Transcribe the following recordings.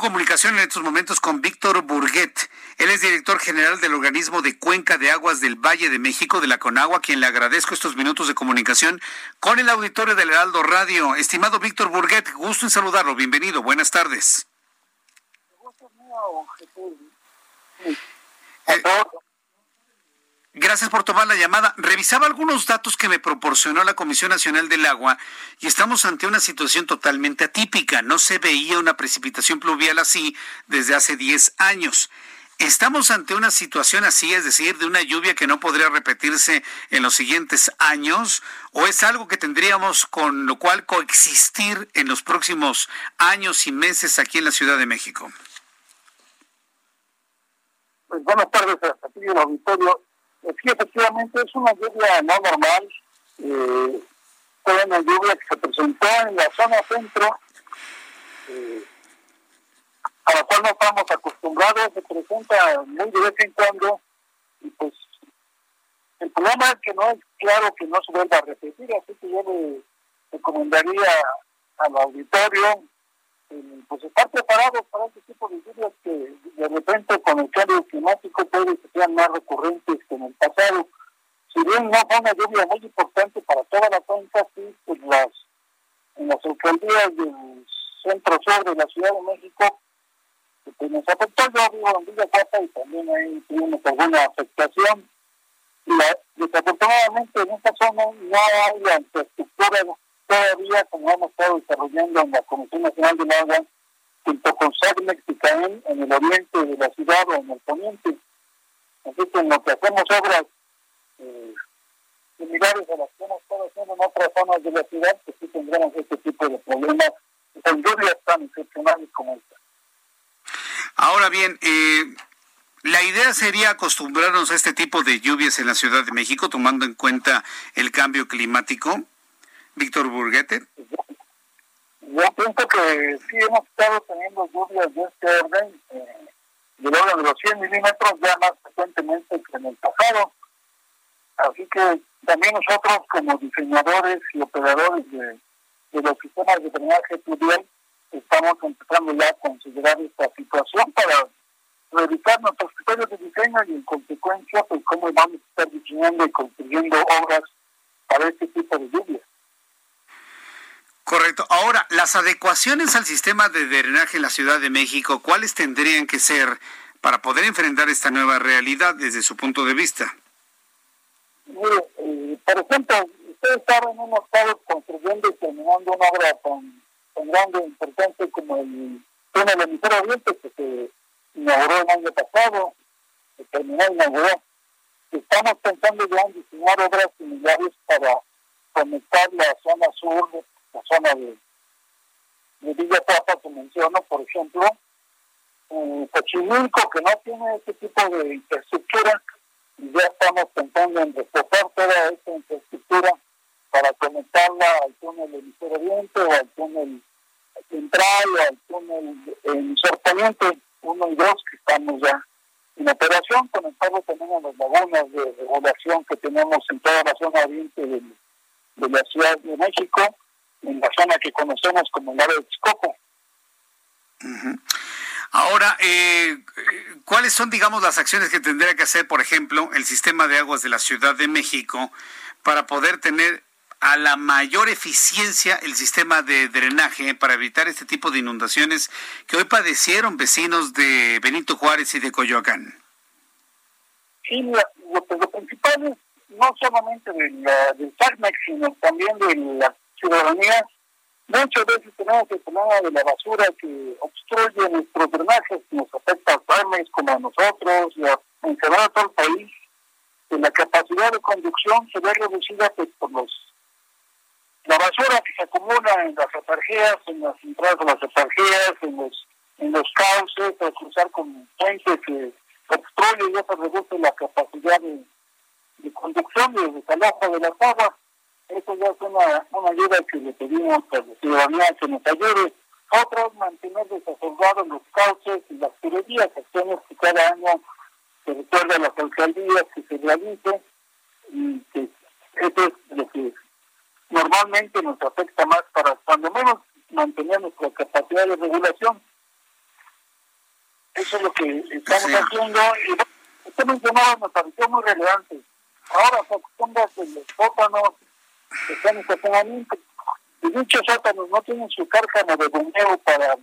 comunicación en estos momentos con Víctor Burguet. Él es director general del organismo de Cuenca de Aguas del Valle de México, de la Conagua, quien le agradezco estos minutos de comunicación con el auditorio del Heraldo Radio. Estimado Víctor Burguet, gusto en saludarlo. Bienvenido. Buenas tardes. Eh, Gracias por tomar la llamada. Revisaba algunos datos que me proporcionó la Comisión Nacional del Agua y estamos ante una situación totalmente atípica. No se veía una precipitación pluvial así desde hace 10 años. ¿Estamos ante una situación así, es decir, de una lluvia que no podría repetirse en los siguientes años? ¿O es algo que tendríamos con lo cual coexistir en los próximos años y meses aquí en la Ciudad de México? Pues buenas tardes a ti el auditorio. Sí, efectivamente es una lluvia no normal. Eh, fue una lluvia que se presentó en la zona centro, eh, a la cual no estamos acostumbrados, se presenta muy de vez en cuando, y pues el problema es que no es claro que no se vuelva a repetir, así que yo le recomendaría al auditorio pues estar preparados para este tipo de lluvias que de repente con el cambio climático puede que sean más recurrentes que en el pasado. Si bien no fue una lluvia muy importante para toda la cuenca, sí, pues las, en las alcaldías del centro sur de la Ciudad de México, pues nos afectó, yo vivo en Villa Guapa y también ahí tuvimos alguna afectación. Y la, desafortunadamente en esta zona no hay la infraestructura todavía, como hemos estado desarrollando en la Comisión Nacional del Agua, junto con SACMEX y CAEN en el oriente de la ciudad o en el poniente. Así que en lo que hacemos obras eh, similares a las que hemos estado haciendo en otras zonas de la ciudad, pues sí tendremos este tipo de problemas con lluvias tan excepcionales como esta. Ahora bien, eh, la idea sería acostumbrarnos a este tipo de lluvias en la Ciudad de México, tomando en cuenta el cambio climático. Víctor Burguete. Yo pienso que sí hemos estado teniendo lluvias de este orden, eh, de orden de los 100 milímetros, ya más frecuentemente que en el pasado. Así que también nosotros como diseñadores y operadores de, de los sistemas de drenaje pluvial estamos empezando ya a considerar esta situación para revisar nuestros criterios de diseño y en consecuencia pues cómo vamos a estar diseñando y construyendo obras para este tipo de lluvias. Correcto. Ahora, las adecuaciones al sistema de drenaje en la Ciudad de México, ¿cuáles tendrían que ser para poder enfrentar esta nueva realidad desde su punto de vista? Mire, eh, por ejemplo, ustedes saben, hemos estado construyendo y terminando una obra tan, tan grande e importante como el túnel emisor oriente que se inauguró el año pasado, se terminó y inauguró. Estamos pensando ya en diseñar obras similares para conectar la zona sur de, Villa Cuapa que menciono, por ejemplo, Xochimilco, que no tiene ese tipo de infraestructura, y ya estamos pensando en reforzar toda esta infraestructura para conectarla al túnel emisor oriente o al túnel central o al túnel emisor poniente 1 y 2 que estamos ya en operación, conectarlo también a las lagunas de regulación que tenemos en toda la zona oriente de la Ciudad de México en la zona que conocemos como el área de Texcoco. Ahora, eh, ¿cuáles son, digamos, las acciones que tendría que hacer, por ejemplo, el sistema de aguas de la Ciudad de México para poder tener a la mayor eficiencia el sistema de drenaje para evitar este tipo de inundaciones que hoy padecieron vecinos de Benito Juárez y de Coyoacán? Sí, lo, principal es no solamente del, del SACMEX, sino también de la ciudadanía, muchas veces tenemos el problema de la basura que obstruye nuestros drenajes, nos afecta a Farmes como a nosotros, y a, en general a todo el país. Que la capacidad de conducción se ve reducida pues, por los la basura que se acumula en las autarquías, en las entradas de las autarquías, en los en los cauces o cruzar con gente que obstruye y eso reduce la capacidad de, conducción y de desalojo de las aguas. Eso ya es una, una ayuda que le pedimos a la ciudadanía que nos ayude. Otra es mantener desasolvados los cauces y las tuberías, acciones que cada año se recuerda a las alcaldías que se realicen y que eso es lo que normalmente nos afecta más para cuando menos mantener nuestra capacidad de regulación. Eso es lo que estamos haciendo. Y usted mencionaba, me pareció muy relevante. Ahora se acostumbra que los sótanos están en estacionamiento. Y dichos sótanos no tienen su cárcamo de bombeo para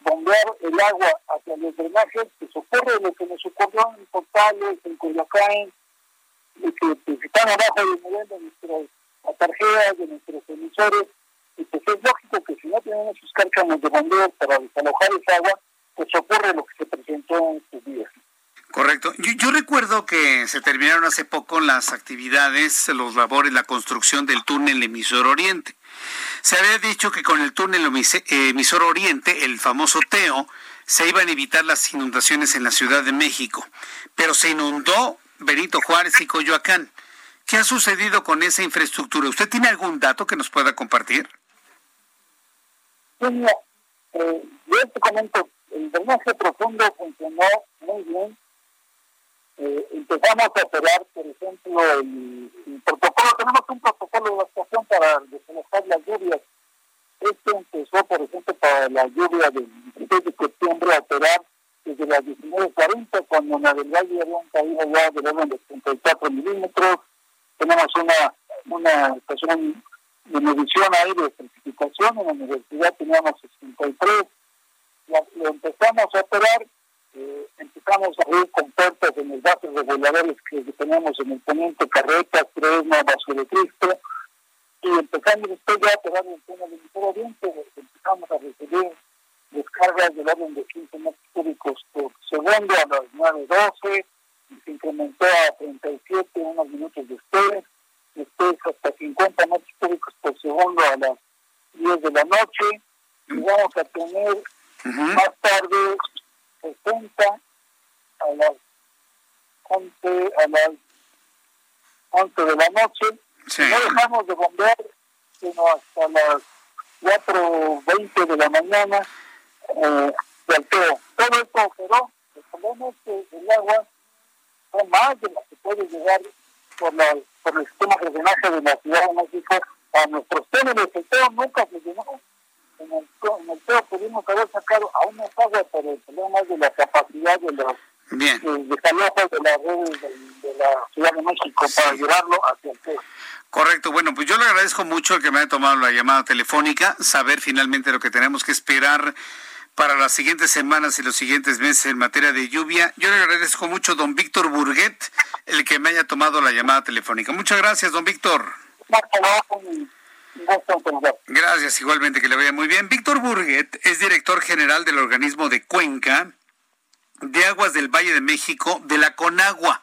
bombear el agua hacia los drenajes, pues ocurre lo que nos ocurrió en Portales, en Coyoacán, de que pues, están abajo del nivel de nuestras tarjetas, de nuestros emisores, y pues es lógico que si no tenemos sus cárcamos de bombeo para desalojar esa agua, pues ocurre lo que se presentó en estos días. Correcto. Yo, recuerdo que se terminaron hace poco las actividades, los labores, la construcción del túnel emisor oriente. Se había dicho que con el túnel emisor oriente, el famoso TEO, se iban a evitar las inundaciones en la Ciudad de México, pero se inundó Benito Juárez y Coyoacán. ¿Qué ha sucedido con esa infraestructura? ¿Usted tiene algún dato que nos pueda compartir? Sí, eh, yo te comento, el drenaje profundo funcionó muy bien. Eh, empezamos a operar, por ejemplo, el, protocolo, tenemos un protocolo de estación para desalojar las lluvias. Este empezó, por ejemplo, para la lluvia del 16 de septiembre a operar desde las 19.40, cuando en la verdad ya habían caído ya del orden de 34 milímetros. Tenemos una, una estación de medición ahí de certificación, en la universidad teníamos 63 lo empezamos a operar, eh, empezamos a ir con puertas en los datos reguladores que tenemos en el poniente, carretas, Fresno, Vaso de Cristo, y empezamos después ya a operar en el tema del Oriente, empezamos a recibir descargas del orden de 15 metros cúbicos por segundo a las 9.12, y se incrementó a 37 unos minutos después, después hasta 50 metros cúbicos por segundo a las 10 de la noche, y vamos a tener más tarde, 60 a las 11, a las 11 de la noche. No dejamos de bombear sino hasta las 4.20 de la mañana eh, del Todo esto operó. El problema es que el agua fue más de lo que puede llegar por, la, por el sistema de drenaje de la Ciudad de México a nuestros túneles. El Teo nunca se llenó en el, en el PEO pudimos haber sacado aún más agua, pero el problema es de la capacidad de los Bien. de, de, de la red de, la Ciudad de México para llevarlo hacia el PEO. Correcto, bueno, pues yo le agradezco mucho que me haya tomado la llamada telefónica, saber finalmente lo que tenemos que esperar para las siguientes semanas y los siguientes meses en materia de lluvia. Yo le agradezco mucho don Víctor Burguet el que me haya tomado la llamada telefónica. Muchas gracias, don Víctor. Gracias, igualmente que le vaya muy bien. Víctor Burguet es director general del organismo de Cuenca de Aguas del Valle de México de la Conagua.